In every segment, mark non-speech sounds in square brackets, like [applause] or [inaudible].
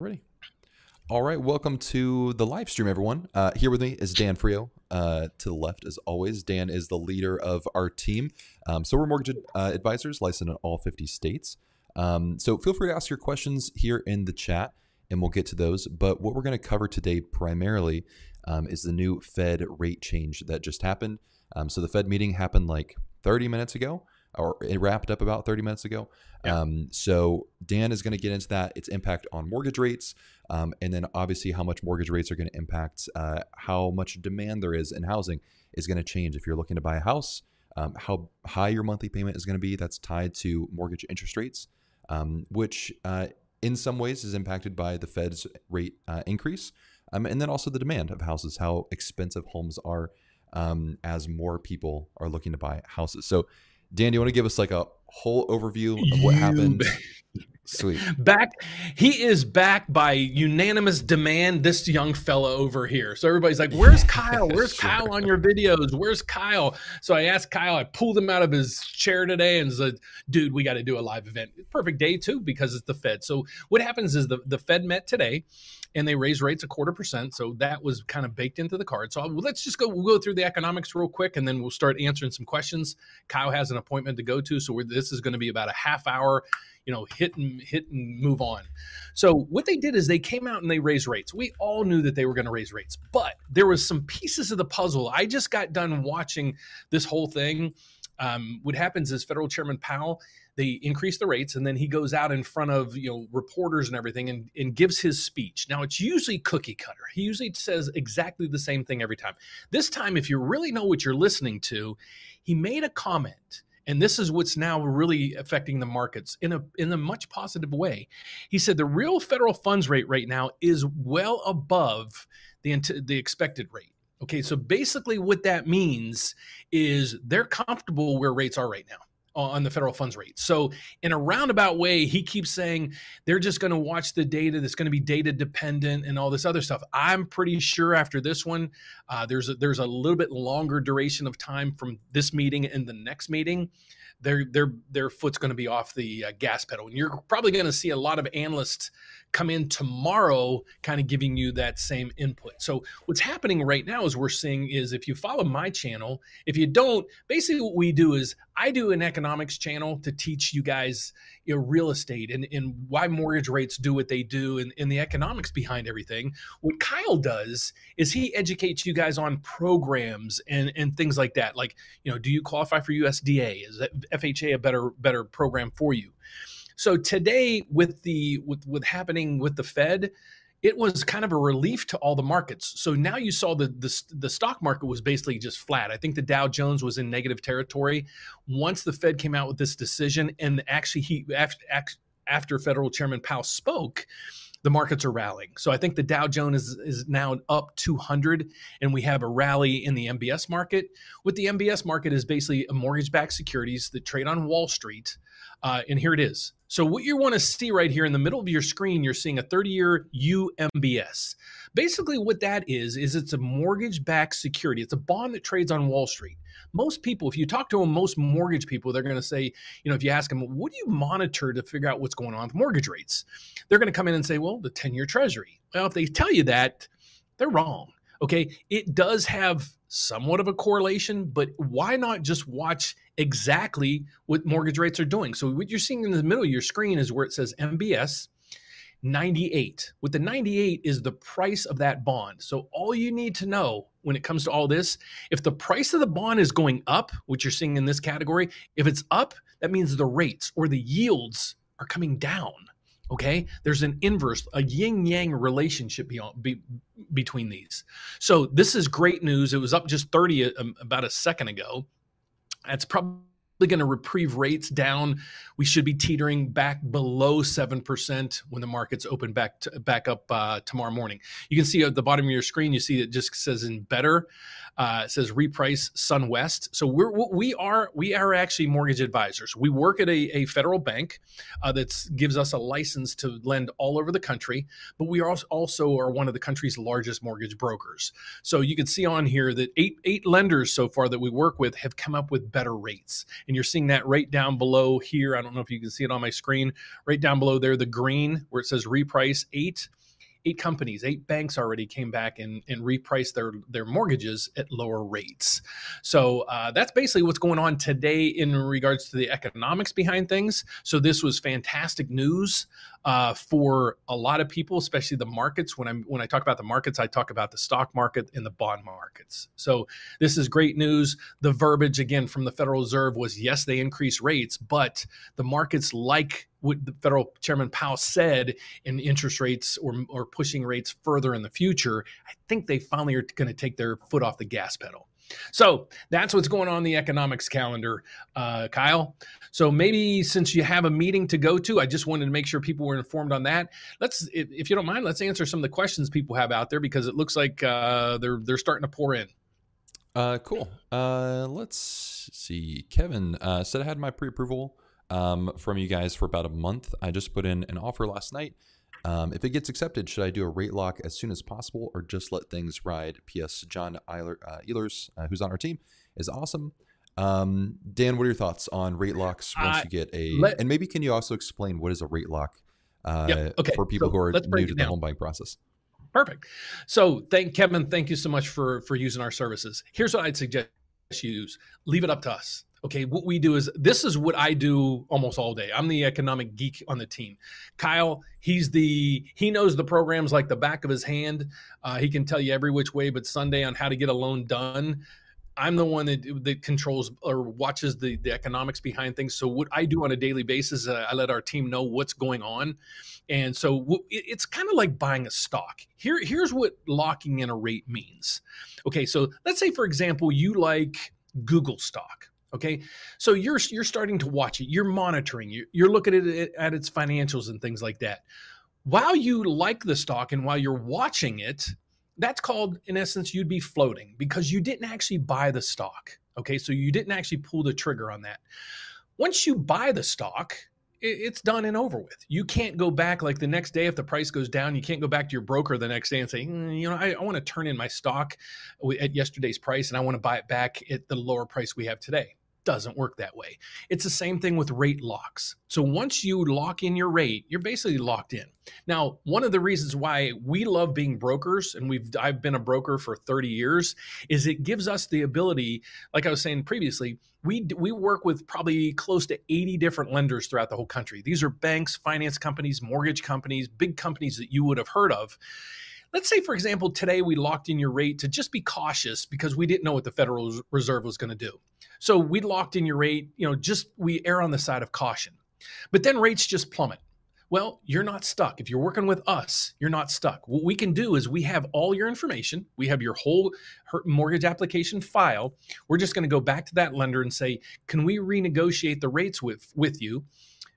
Ready. All right, welcome to the live stream, everyone. Uh, here with me is Dan Frio. Uh, to the left, as always, Dan is the leader of our team. Um, so we're mortgage uh, advisors licensed in all 50 states. Um, so feel free to ask your questions here in the chat, and we'll get to those. But what we're going to cover today primarily um, is the new Fed rate change that just happened. Um, so the Fed meeting happened like 30 minutes ago or it wrapped up about 30 minutes ago. Yeah. Um, so Dan is going to get into that, its impact on mortgage rates, um, and then obviously how much mortgage rates are going to impact uh, how much demand there is in housing is going to change. If you're looking to buy a house, um, how high your monthly payment is going to be, that's tied to mortgage interest rates, um, which uh, in some ways is impacted by the Fed's rate uh, increase, um, and then also the demand of houses, how expensive homes are um, as more people are looking to buy houses. So Dan, do you want to give us like a whole overview of what you happened? Sweet. [laughs] Back, he is back by unanimous demand. This young fella over here. So everybody's like, "Where's Kyle? Where's sure. Kyle on your videos? Where's Kyle?" So I asked Kyle. I pulled him out of his chair today and said, "Dude, we got to do a live event. Perfect day too because it's the Fed." So what happens is the the Fed met today, and they raised rates a quarter percent. So that was kind of baked into the card. So let's just go. We'll go through the economics real quick, and then we'll start answering some questions. Kyle has an appointment to go to, so this is going to be about a half hour you know hit and hit and move on so what they did is they came out and they raised rates we all knew that they were going to raise rates but there was some pieces of the puzzle i just got done watching this whole thing um, what happens is federal chairman powell they increase the rates and then he goes out in front of you know reporters and everything and, and gives his speech now it's usually cookie cutter he usually says exactly the same thing every time this time if you really know what you're listening to he made a comment and this is what's now really affecting the markets in a in a much positive way. He said the real federal funds rate right now is well above the the expected rate. Okay, so basically what that means is they're comfortable where rates are right now on the federal funds rate. So, in a roundabout way, he keeps saying they're just going to watch the data that's going to be data dependent and all this other stuff. I'm pretty sure after this one, uh, there's a, there's a little bit longer duration of time from this meeting and the next meeting their their their foot's going to be off the uh, gas pedal and you're probably going to see a lot of analysts come in tomorrow kind of giving you that same input so what's happening right now is we're seeing is if you follow my channel if you don't basically what we do is i do an economics channel to teach you guys you know real estate and, and why mortgage rates do what they do and, and the economics behind everything. What kyle does is he educates you guys on programs and and things like that. Like you know do you qualify for usda is FHA a better better program for you. So today, with the with with happening with the Fed, it was kind of a relief to all the markets. So now you saw the, the the stock market was basically just flat. I think the Dow Jones was in negative territory once the Fed came out with this decision, and actually he after, after Federal Chairman Powell spoke, the markets are rallying. So I think the Dow Jones is, is now up 200, and we have a rally in the MBS market. What the MBS market is basically a mortgage-backed securities that trade on Wall Street, uh, and here it is. So what you want to see right here in the middle of your screen, you're seeing a 30-year UMBS. Basically, what that is is it's a mortgage-backed security. It's a bond that trades on Wall Street most people, if you talk to them, most mortgage people, they're going to say, you know, if you ask them, what do you monitor to figure out what's going on with mortgage rates? They're going to come in and say, well, the 10 year treasury. Well, if they tell you that, they're wrong. Okay. It does have somewhat of a correlation, but why not just watch exactly what mortgage rates are doing? So, what you're seeing in the middle of your screen is where it says MBS 98. With the 98 is the price of that bond. So all you need to know when it comes to all this, if the price of the bond is going up, which you're seeing in this category, if it's up, that means the rates or the yields are coming down. Okay, there's an inverse, a yin yang relationship beyond, be, between these. So this is great news. It was up just 30 um, about a second ago. That's probably going to reprieve rates down. We should be teetering back below 7% when the markets open back to, back up uh, tomorrow morning. You can see at the bottom of your screen, you see it just says in better. Uh, says reprice SunWest. So we're we are we are actually mortgage advisors. We work at a, a federal bank uh, that gives us a license to lend all over the country, but we are also are one of the country's largest mortgage brokers. So you can see on here that eight eight lenders so far that we work with have come up with better rates, and you're seeing that right down below here. I don't know if you can see it on my screen, right down below there, the green where it says reprice eight eight companies, eight banks already came back and, and repriced their, their mortgages at lower rates. So uh, that's basically what's going on today in regards to the economics behind things. So this was fantastic news uh, for a lot of people, especially the markets. When I'm when I talk about the markets, I talk about the stock market and the bond markets. So this is great news. The verbiage again from the Federal Reserve was yes, they increase rates, but the markets like what the federal chairman Powell said in interest rates or, or pushing rates further in the future, I think they finally are going to take their foot off the gas pedal. So that's what's going on in the economics calendar, uh, Kyle. So maybe since you have a meeting to go to, I just wanted to make sure people were informed on that. Let's, if, if you don't mind, let's answer some of the questions people have out there because it looks like uh, they're they're starting to pour in. Uh, cool. Uh, let's see. Kevin uh, said I had my pre-approval um, from you guys for about a month. I just put in an offer last night. Um, if it gets accepted, should I do a rate lock as soon as possible or just let things ride? P.S. John Eiler, uh, Ehlers, uh, who's on our team, is awesome. Um, Dan, what are your thoughts on rate locks once Uh, you get a? let- and maybe can you also explain what is a rate lock uh, okay, for people so who are new to the home buying process? Perfect. So thank Kevin, thank you so much for for using our services. Here's what I'd suggest you use. Leave it up to us. Okay, what we do is this is what I do almost all day. I'm the economic geek on the team. Kyle, he's the he knows the programs like the back of his hand. Uh, he can tell you every which way but Sunday on how to get a loan done. I'm the one that, that controls or watches the, the economics behind things. So what I do on a daily basis, uh, I let our team know what's going on. And so w- it's kind of like buying a stock. Here, here's what locking in a rate means. Okay, so let's say, for example, you like Google stock. Okay, so you're you're starting to watch it. You're monitoring. You're, you're looking at it at its financials and things like that. While you like the stock and while you're watching it, that's called, in essence, you'd be floating because you didn't actually buy the stock. Okay, so you didn't actually pull the trigger on that. Once you buy the stock, it's done and over with. You can't go back like the next day if the price goes down. You can't go back to your broker the next day and say, "Mm, you know, I, I want to turn in my stock at yesterday's price and I want to buy it back at the lower price we have today. Doesn't work that way. It's the same thing with rate locks. So once you lock in your rate, you're basically locked in. Now, one of the reasons why we love being brokers, and we've I've been a broker for 30 years, is it gives us the ability, like I was saying previously, we we work with probably close to 80 different lenders throughout the whole country. These are banks, finance companies, mortgage companies, big companies that you would have heard of. Let's say, for example, today we locked in your rate to just be cautious because we didn't know what the Federal Reserve was going to do. So we locked in your rate, you know, just we err on the side of caution. But then rates just plummet. Well, you're not stuck. If you're working with us, you're not stuck. What we can do is we have all your information. We have your whole mortgage application file. We're just going to go back to that lender and say, "Can we renegotiate the rates with with you?"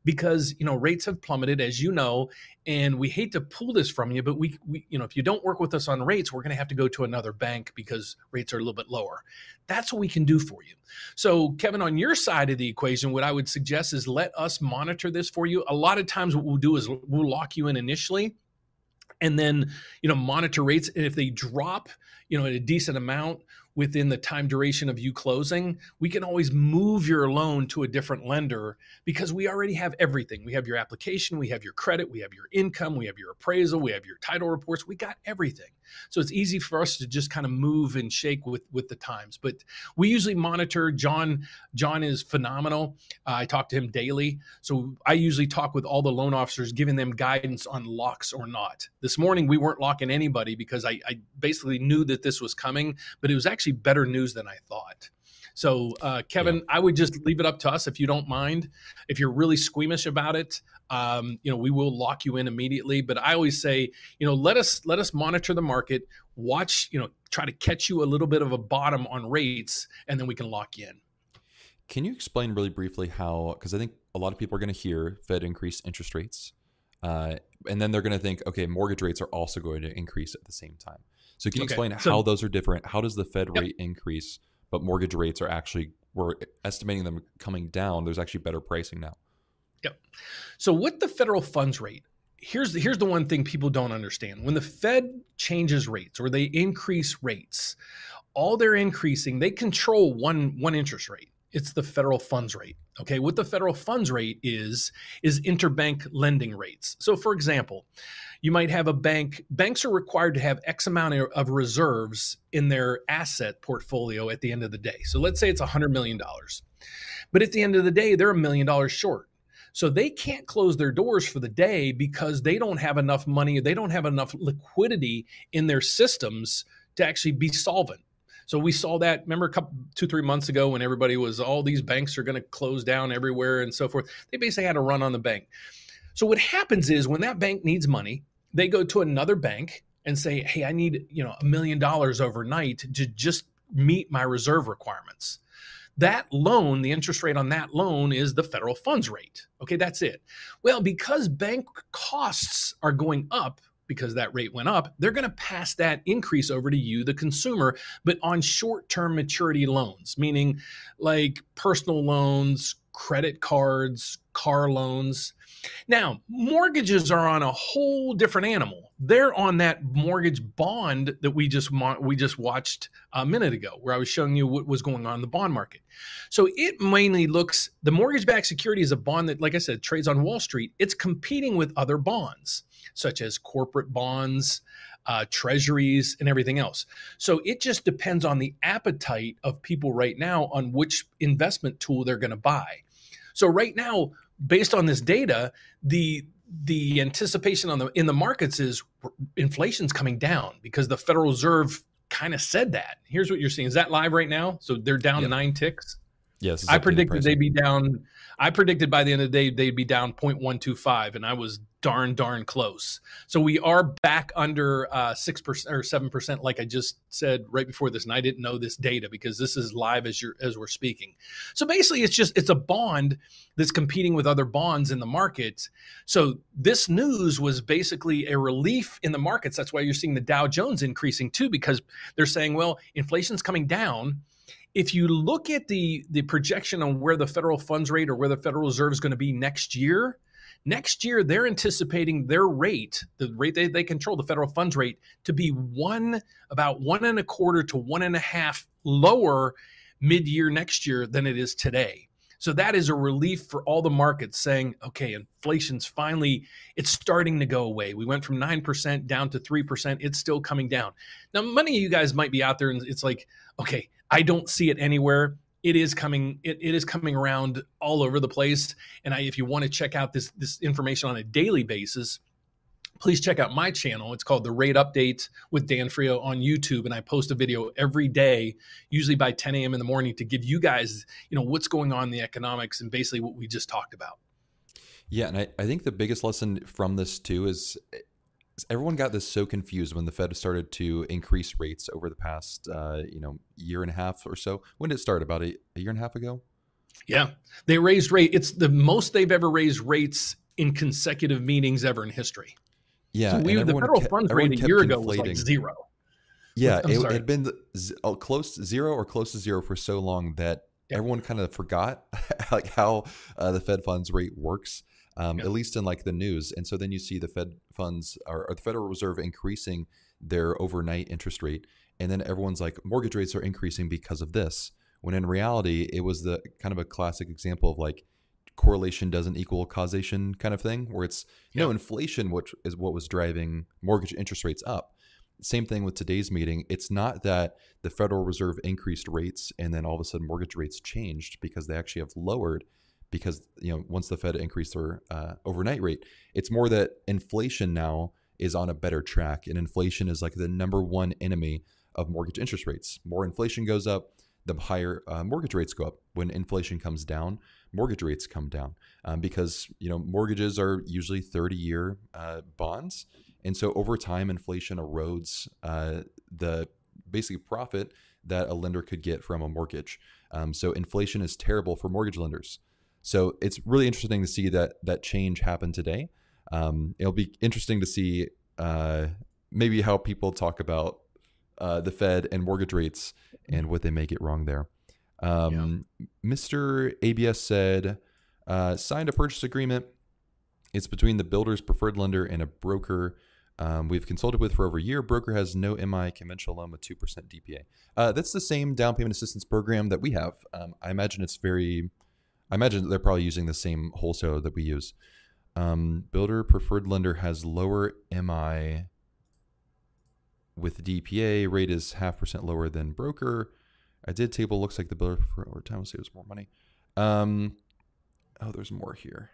Because you know rates have plummeted, as you know, and we hate to pull this from you, but we, we you know if you don't work with us on rates, we're going to have to go to another bank because rates are a little bit lower. That's what we can do for you. So, Kevin, on your side of the equation, what I would suggest is let us monitor this for you. A lot of times, what we'll do is we'll lock you in initially and then you know monitor rates and if they drop you know at a decent amount within the time duration of you closing we can always move your loan to a different lender because we already have everything. We have your application we have your credit we have your income we have your appraisal we have your title reports we got everything. So it's easy for us to just kind of move and shake with with the times. But we usually monitor. John john is phenomenal. Uh, i talk to him daily. So I usually talk with all the loan officers, giving them guidance on locks or not. This morning we weren't locking anybody because I, I basically knew that this was coming, but it was actually better news than I thought. So, uh, Kevin, I would just leave it up to us if you don't mind. If you're really squeamish about it, um, you know, we will lock you in immediately. But I always say, you know, let us let us monitor the market, watch, you know, try to catch you a little bit of a bottom on rates, and then we can lock you in. Can you explain really briefly how? Because I think a lot of people are going to hear Fed increase interest rates, uh, and then they're going to think, okay, mortgage rates are also going to increase at the same time. So can you Okay, explain so- how those are different? How does the Fed Yep. rate increase, but mortgage rates are actually we're estimating them coming down? There's actually better pricing now. Yep. So with the federal funds rate, here's the, here's the one thing people don't understand. When the Fed changes rates or they increase rates, all they're increasing, they control one one interest rate. It's the federal funds rate. Okay, what the federal funds rate is is interbank lending rates. So, for example, you might have a bank. Banks are required to have X amount of reserves in their asset portfolio at the end of the day. So, let's say it's $100 million. But at the end of the day, they're a million dollars short. So they can't close their doors for the day because they don't have enough money, they don't have enough liquidity in their systems to actually be solvent. So we saw that. Remember, a couple, two, three months ago, when everybody was all these banks are going to close down everywhere and so forth. They basically had to run on the bank. So what happens is when that bank needs money, they go to another bank and say, "Hey, I need you know a million dollars overnight to just meet my reserve requirements." That loan, the interest rate on that loan is the federal funds rate. Okay, that's it. Well, because bank costs are going up because that rate went up, they're going to pass that increase over to you, the consumer, but on short term maturity loans, meaning like personal loans, credit cards, car loans. Now, mortgages are on a whole different animal. They're on that mortgage bond that we just we just watched a minute ago, where I was showing you what was going on in the bond market. So it mainly looks the mortgage-backed security is a bond that, like I said, trades on Wall Street. It's competing with other bonds, such as corporate bonds, uh, treasuries, and everything else. So it just depends on the appetite of people right now on which investment tool they're going to buy. So right now, based on this data, the the anticipation on the in the markets is inflation's coming down because the Federal Reserve kind of said that. Here's what you're seeing. Is that live right now? So they're down yep. nine ticks. Yes, I predicted they'd be down. I predicted by the end of the day they'd be down 0.125, and I was darn darn close. So we are back under uh, six percent or seven percent, like I just said right before this, and I didn't know this data because this is live as you're as we're speaking. So basically, it's just it's a bond that's competing with other bonds in the market. So this news was basically a relief in the markets. That's why you're seeing the Dow Jones increasing too, because they're saying, well, inflation's coming down if you look at the the projection on where the federal funds rate or where the Federal Reserve is going to be next year, Next year, they're anticipating their rate, the rate they, they control, the federal funds rate, to be one about one and a quarter to one and a half lower mid year next year than it is today. So that is a relief for all the markets saying, okay, inflation's finally it's starting to go away. We went from 9% down to 3%. It's still coming down. Now, many of you guys might be out there and it's like, okay, I don't see it anywhere it is coming it, it is coming around all over the place. And I, if you want to check out this this information on a daily basis please check out my channel. It's called the rate update with dan frio on youtube. And i post a video every day usually by 10 a.m in the morning to give you guys you know what's going on in the economics and basically what we just talked about. Yeah and i, I think the biggest lesson from this too is everyone got this so confused when the Fed started to increase rates over the past, uh, you know, year and a half or so. When did it start? About a, a year and a half ago. Yeah, they raised rate. It's the most they've ever raised rates in consecutive meetings ever in history. Yeah, so we, the federal kept, funds rate a year ago was like zero. Yeah, it, it, had been oh, close to zero or close to zero for so long that yeah. everyone kind of forgot [laughs] like how uh, the Fed funds rate works um, at least in like the news. And so then you see the Fed funds or, or the Federal Reserve increasing their overnight interest rate, and then everyone's like mortgage rates are increasing because of this. When in reality, it was the kind of a classic example of like correlation doesn't equal causation kind of thing, where it's yeah. no inflation, which is what was driving mortgage interest rates up. Same thing with today's meeting. It's not that the Federal Reserve increased rates and then all of a sudden mortgage rates changed because they actually have lowered because you know once the Fed increased their uh, overnight rate, it's more that inflation now is on a better track, and inflation is like the number one enemy of mortgage interest rates. More inflation goes up, the higher uh, mortgage rates go up. When inflation comes down, mortgage rates come down um, because you know mortgages are usually 30-year uh, bonds, and so over time, inflation erodes uh, the basically profit that a lender could get from a mortgage. Um, so inflation is terrible for mortgage lenders. So it's really interesting to see that that change happen today. Um, it'll be interesting to see uh, maybe how people talk about uh, the Fed and mortgage rates and what they may get wrong there. Um, yeah. Mr. ABS said, uh, signed a purchase agreement. It's between the builder's preferred lender and a broker. Um, we've consulted with for over a year. Broker has no MI conventional loan with 2% DPA. Uh, that's the same down payment assistance program that we have. Um, I imagine it's very, I imagine they're probably using the same wholesaler that we use. Um, builder preferred lender has lower MI with DPA. Rate is half percent lower than broker. I did table. Looks like the builder preferred over time will save us more money. Um, oh, there's more here.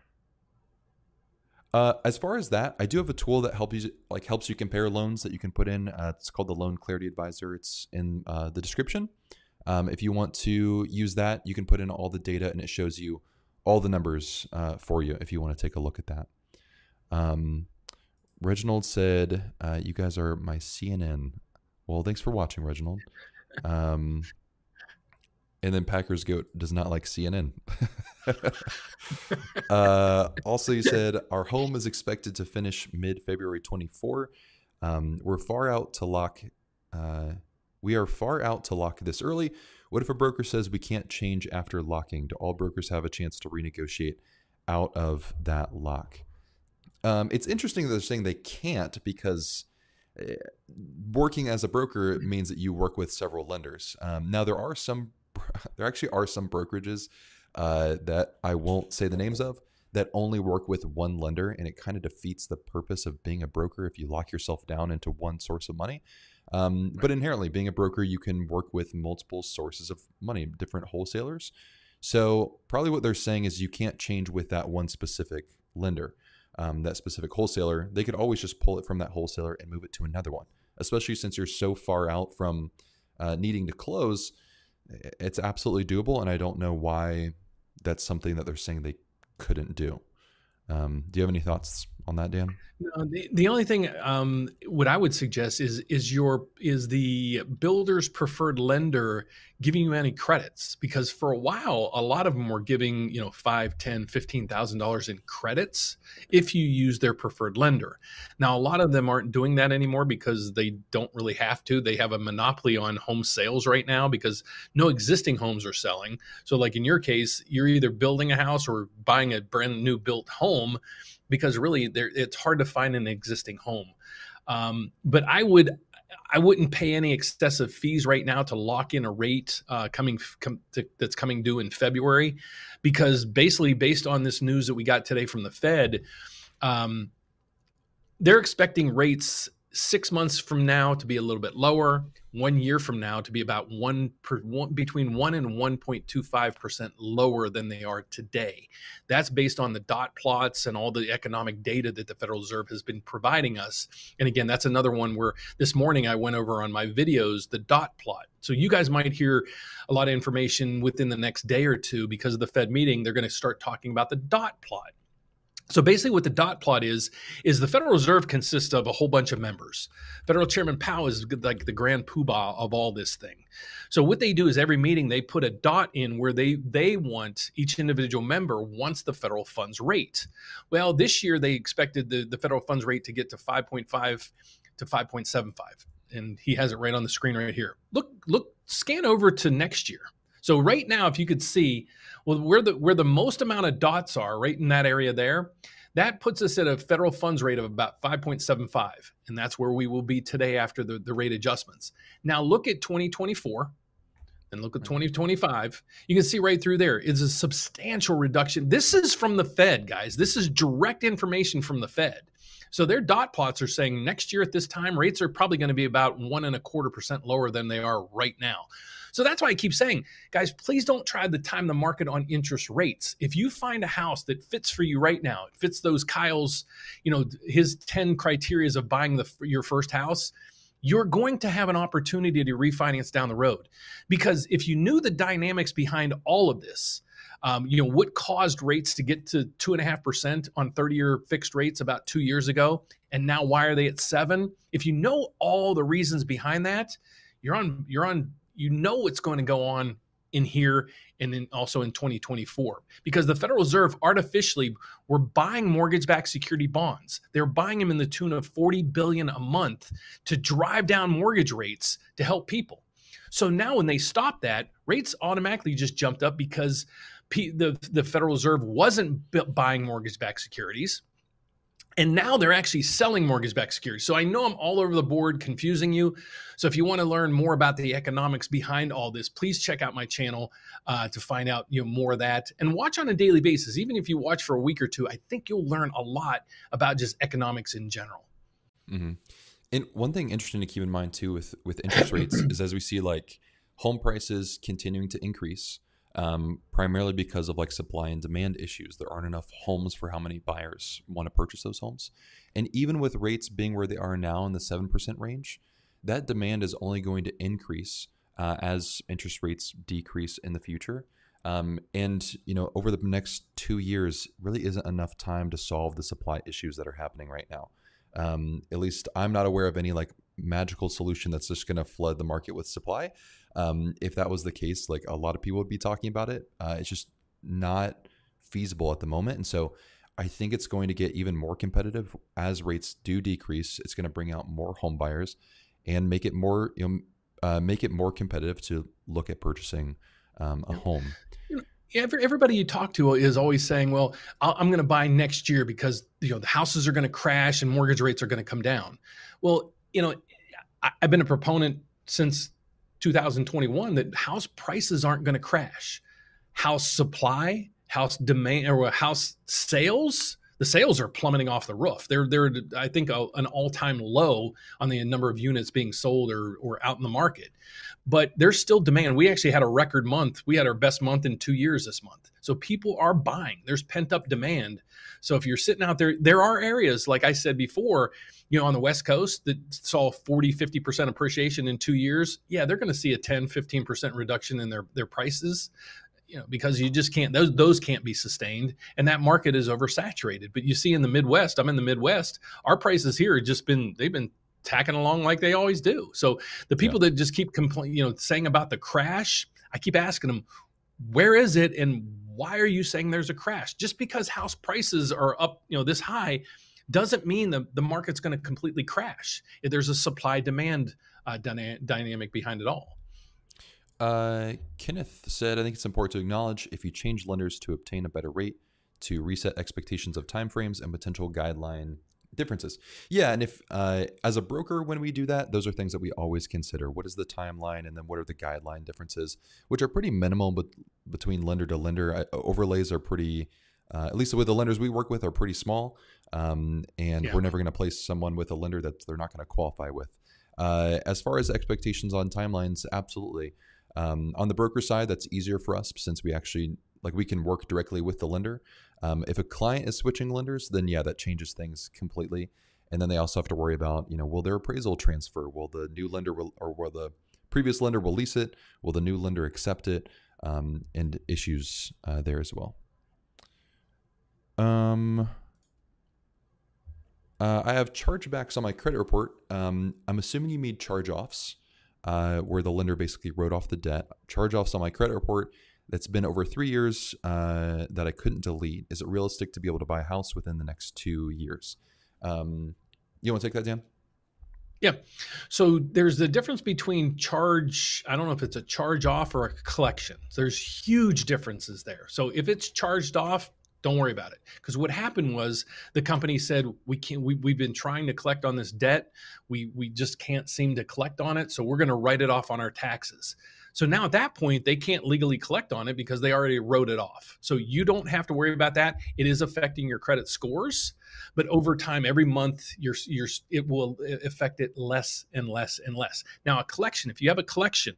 Uh, as far as that, I do have a tool that helps you like helps you compare loans that you can put in. Uh, it's called the Loan Clarity Advisor. It's in uh, the description. Um, if you want to use that, you can put in all the data and it shows you all the numbers uh, for you if you want to take a look at that. Um, Reginald said, uh, "You guys are my CNN." Well, thanks for watching, Reginald. Um, and then Packers Goat does not like CNN. [laughs] uh, also, you said our home is expected to finish mid February 24. Um, we're far out to lock. Uh, we are far out to lock this early. What if a broker says we can't change after locking? Do all brokers have a chance to renegotiate out of that lock? Um, it's interesting that they're saying they can't because uh, working as a broker means that you work with several lenders. Um, now, there are some [laughs] there actually are some brokerages uh, that I won't say the names of that only work with one lender, and it kind of defeats the purpose of being a broker if you lock yourself down into one source of money. Um, but inherently, being a broker, you can work with multiple sources of money, different wholesalers. So probably what they're saying is you can't change with that one specific lender, um, that specific wholesaler. They could always just pull it from that wholesaler and move it to another one, especially since you're so far out from uh, needing to close it's absolutely doable, and I don't know why that's something that they're saying they couldn't do. Um, do you have any thoughts on that, Dan? No, the, the only thing um, what I would suggest is is your is the builder's preferred lender giving you any credits because for a while a lot of them were giving you know five, ten, fifteen thousand dollars in credits if you use their preferred lender. Now a lot of them aren't doing that anymore because they don't really have to. They have a monopoly on home sales right now because no existing homes are selling. So like in your case, you're either building a house or buying a brand new built home because really it's hard to find an existing home. Um, but I would I wouldn't pay any excessive fees right now to lock in a rate uh, coming com, to, that's coming due in February, because basically based on this news that we got today from the Fed, um, they're expecting rates six months from now to be a little bit lower, one year from now to be about one, per, one between one and 1.25 percent lower than they are today. That's based on the dot plots and all the economic data that the Federal Reserve has been providing us. And again, that's another one where this morning I went over on my videos the dot plot. So you guys might hear a lot of information within the next day or two because of the Fed meeting. They're going to start talking about the dot plot. So basically, what the dot plot is is the Federal Reserve consists of a whole bunch of members. Federal Chairman Powell is like the grand poobah of all this thing. So what they do is every meeting they put a dot in where they they want each individual member wants the federal funds rate. Well, this year they expected the, the federal funds rate to get to 5.5 to 5.75, and he has it right on the screen right here. Look, look, scan over to next year. So right now, if you could see, well, where the where the most amount of dots are, right in that area there, that puts us at a federal funds rate of about 5.75, and that's where we will be today after the, the rate adjustments. Now look at 2024 and look at mm-hmm. 2025. You can see right through there is a substantial reduction. This is from the Fed, guys. This is direct information from the Fed. So their dot plots are saying next year at this time, rates are probably going to be about one and a quarter percent lower than they are right now. So that's why I keep saying, guys, please don't try to time the market on interest rates. If you find a house that fits for you right now, it fits those Kyle's, you know, his 10 criterias of buying the your first house, you're going to have an opportunity to refinance down the road. Because if you knew the dynamics behind all of this, um, you know what caused rates to get to two and a half percent on 30-year fixed rates about two years ago, and now why are they at seven? If you know all the reasons behind that, you're on you're on you know what's going to go on in here and then also in 2024 because the Federal Reserve artificially were buying mortgage-backed security bonds. They're buying them in the tune of 40 billion a month to drive down mortgage rates to help people. So now when they stopped that, rates automatically just jumped up because the the Federal Reserve wasn't buying mortgage-backed securities And now they're actually selling mortgage backed securities. So I know I'm all over the board confusing you. So if you want to learn more about the economics behind all this, please check out my channel uh, to find out you know more of that and watch on a daily basis. Even if you watch for a week or two, I think you'll learn a lot about just economics in general. Mm-hmm. And one thing interesting to keep in mind too with with interest rates [clears throat] is as we see like home prices continuing to increase, um, primarily because of like supply and demand issues. There aren't enough homes for how many buyers want to purchase those homes. And even with rates being where they are now in the 7% range, that demand is only going to increase uh, as interest rates decrease in the future. Um, and you know, over the next two years, really isn't enough time to solve the supply issues that are happening right now. Um, at least I'm not aware of any like magical solution that's just going to flood the market with supply. Um, if that was the case, like a lot of people would be talking about it. Uh, it's just not feasible at the moment. And so I think it's going to get even more competitive as rates do decrease. It's going to bring out more home buyers and make it more, you know, uh, make it more competitive to look at purchasing um, a home. everybody you talk to is always saying, "Well, I'm going to buy next year because you know the houses are going to crash and mortgage rates are going to come down." Well, you know, I've been a proponent since 2021 that house prices aren't going to crash. House supply, house demand, or house sales, the sales are plummeting off the roof. They're they're I think a, an all time low on the number of units being sold or or out in the market. But there's still demand. We actually had a record month. We had our best month in two years this month. So people are buying. There's pent up demand. So if you're sitting out there, there are areas like I said before you know, on the West Coast that saw 40, 50% appreciation in two years, yeah, they're going to see a 10, 15% reduction in their, their prices, you know, because you just can't, those, those can't be sustained. And that market is oversaturated. But you see in the Midwest, I'm in the Midwest, our prices here have just been, they've been tacking along like they always do. So the people yeah. that just keep complaining, you know, saying about the crash, I keep asking them, where is it and why are you saying there's a crash? Just because house prices are up, you know, this high doesn't mean the, the market's going to completely crash. There's a supply demand uh, dyna- dynamic behind it all. Uh, Kenneth said, I think it's important to acknowledge if you change lenders to obtain a better rate, to reset expectations of timeframes and potential guideline differences. Yeah, and if uh, as a broker, when we do that, those are things that we always consider. What is the timeline, and then what are the guideline differences, which are pretty minimal, but between lender to lender, overlays are pretty uh, at least with the lenders we work with, are pretty small. Um, and yeah. we're never going to place someone with a lender that they're not going to qualify with. Uh, as far as expectations on timelines, absolutely. Um, on the broker side, that's easier for us since we actually like we can work directly with the lender. Um, if a client is switching lenders, then yeah, that changes things completely. And then they also have to worry about, you know, will their appraisal transfer? Will the new lender will, or will the previous lender release it? Will the new lender accept it? Um, and issues uh, there as well. Um, uh, I have chargebacks on my credit report. Um, I'm assuming you mean charge offs, uh, where the lender basically wrote off the debt. Charge offs on my credit report that's been over three years uh, that I couldn't delete. Is it realistic to be able to buy a house within the next two years? Um, you want to take that, Dan? Yeah. So there's the difference between charge, I don't know if it's a charge off or a collection. There's huge differences there. So if it's charged off, don't worry about it. Because what happened was the company said we can't. We, we've been trying to collect on this debt. We we just can't seem to collect on it. So we're going to write it off on our taxes. So now at that point, they can't legally collect on it because they already wrote it off. So you don't have to worry about that. It is affecting your credit scores, but over time, every month, your your it will uh, affect it less and less and less. Now, a collection. If you have a collection,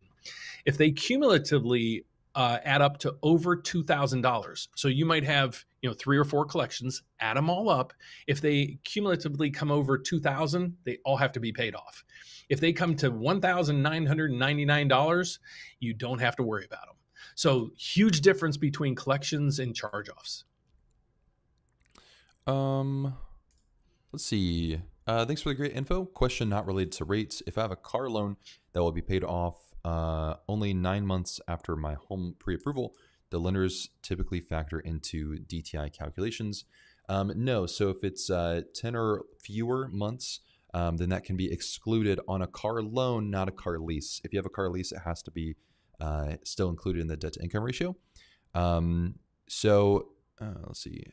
if they cumulatively uh, add up to over two thousand dollars. So you might have you know three or four collections. Add them all up. If they cumulatively come over two thousand, they all have to be paid off. If they come to one thousand nine hundred ninety nine dollars, you don't have to worry about them. So huge difference between collections and charge offs. Um, let's see. Uh, thanks for the great info. Question not related to rates. If I have a car loan that will be paid off uh, only nine months after my home pre approval, the lenders typically factor into DTI calculations. Um, no, so if it's uh, 10 or fewer months, um, then that can be excluded on a car loan, not a car lease. If you have a car lease, it has to be uh, still included in the debt to income ratio. Um, so uh, let's see,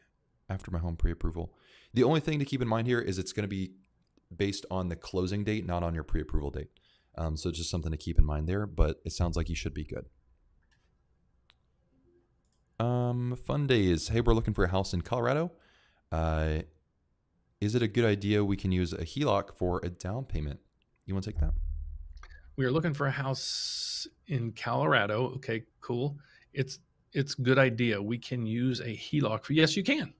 after my home pre approval. The only thing to keep in mind here is it's going to be based on the closing date, not on your pre-approval date. Um, so just something to keep in mind there. But it sounds like you should be good. Um, fun days. Hey, we're looking for a house in Colorado. Uh, is it a good idea we can use a HELOC for a down payment? You want to take that? We are looking for a house in Colorado. Okay, cool. It's it's good idea. We can use a HELOC. For, yes, you can.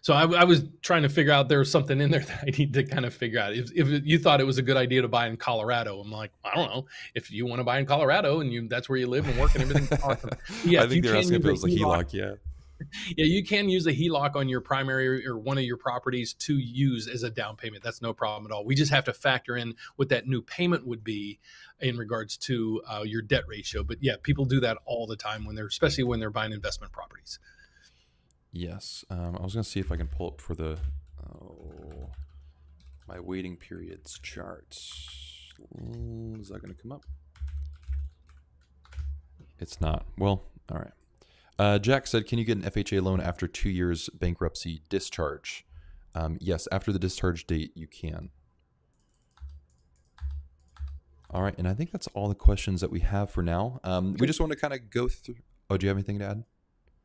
So I, I, was trying to figure out there's something in there [laughs] that I need to kind of figure out. If, if you thought it was a good idea to buy in Colorado, I'm like, I don't know. If you want to buy in Colorado and you that's where you live and work and everything, [laughs] awesome. Yeah, I think they're asking if it was a HELOC. HELOC yeah. [laughs] Yeah, you can use a HELOC on your primary or one of your properties to use as a down payment. That's no problem at all. We just have to factor in what that new payment would be in regards to uh, your debt ratio. But yeah, people do that all the time when they're, especially when they're buying investment properties. Yes. Um, I was going to see if I can pull up for the oh, my waiting periods charts. Is that going to come up? It's not. Well, all right. Uh, Jack said, "Can you get an FHA loan after two years bankruptcy discharge?" Um, yes, after the discharge date, you can. All right, and I think that's all the questions that we have for now. Um, we just want to kind of go through. Oh, do you have anything to add?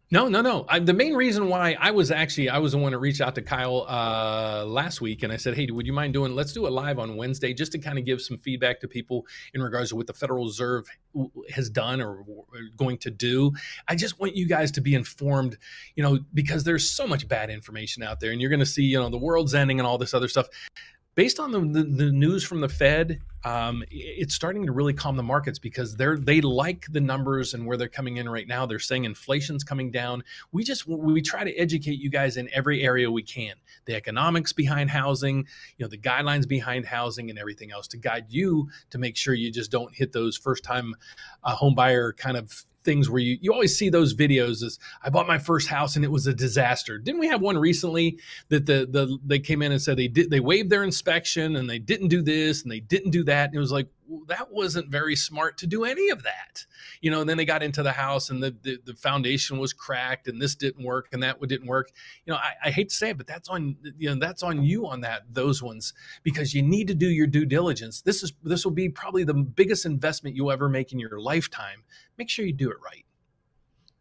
No, no, no. I, the main reason why I was actually I was the one to reach out to Kyle uh, last week, and I said, "Hey, would you mind doing? Let's do a live on Wednesday, just to kind of give some feedback to people in regards to what the Federal Reserve has done or going to do. I just want you guys to be informed, you know, because there's so much bad information out there, and you're going to see, you know, the world's ending and all this other stuff based on the, the, the news from the Fed, um, it's starting to really calm the markets because they're they like the numbers and where they're coming in right now. They're saying inflation's coming down. We just we try to educate you guys in every area we can. The economics behind housing, you know, the guidelines behind housing, and everything else to guide you to make sure you just don't hit those first time uh, home buyer kind of things where you, you always see those videos as I bought my first house and it was a disaster. Didn't we have one recently that the the they came in and said they did they waived their inspection and they didn't do this and they didn't do that and it was like that wasn't very smart to do any of that. You know, and then they got into the house and the, the, the foundation was cracked and this didn't work and that didn't work. You know, I, I hate to say it, but that's on you know that's on you on that those ones because you need to do your due diligence. This is this will be probably the biggest investment you'll ever make in your lifetime make sure you do it right.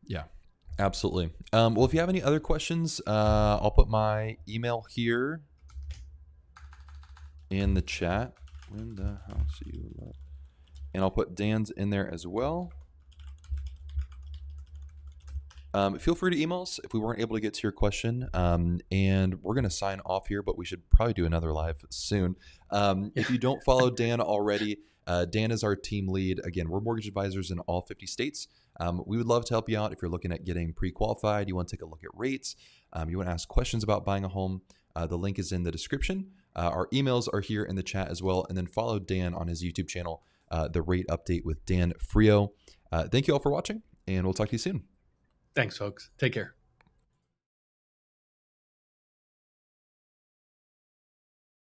Yeah, absolutely. Um, well, if you have any other questions, uh, I'll put my email here in the chat. Win the house you love. And I'll put Dan's in there as well. Um, feel free to email us if we weren't able to get to your question. Um, and we're going to sign off here, but we should probably do another live soon. Um, if you don't follow [laughs] Dan already, uh, Dan is our team lead. Again, we're mortgage advisors in all 50 states. Um, we would love to help you out if you're looking at getting pre qualified, you want to take a look at rates, um, you want to ask questions about buying a home. Uh, the link is in the description. Uh, our emails are here in the chat as well. And then follow Dan on his YouTube channel, uh, The Rate Update with Dan Frio. Uh, thank you all for watching, and we'll talk to you soon. Thanks, folks. Take care.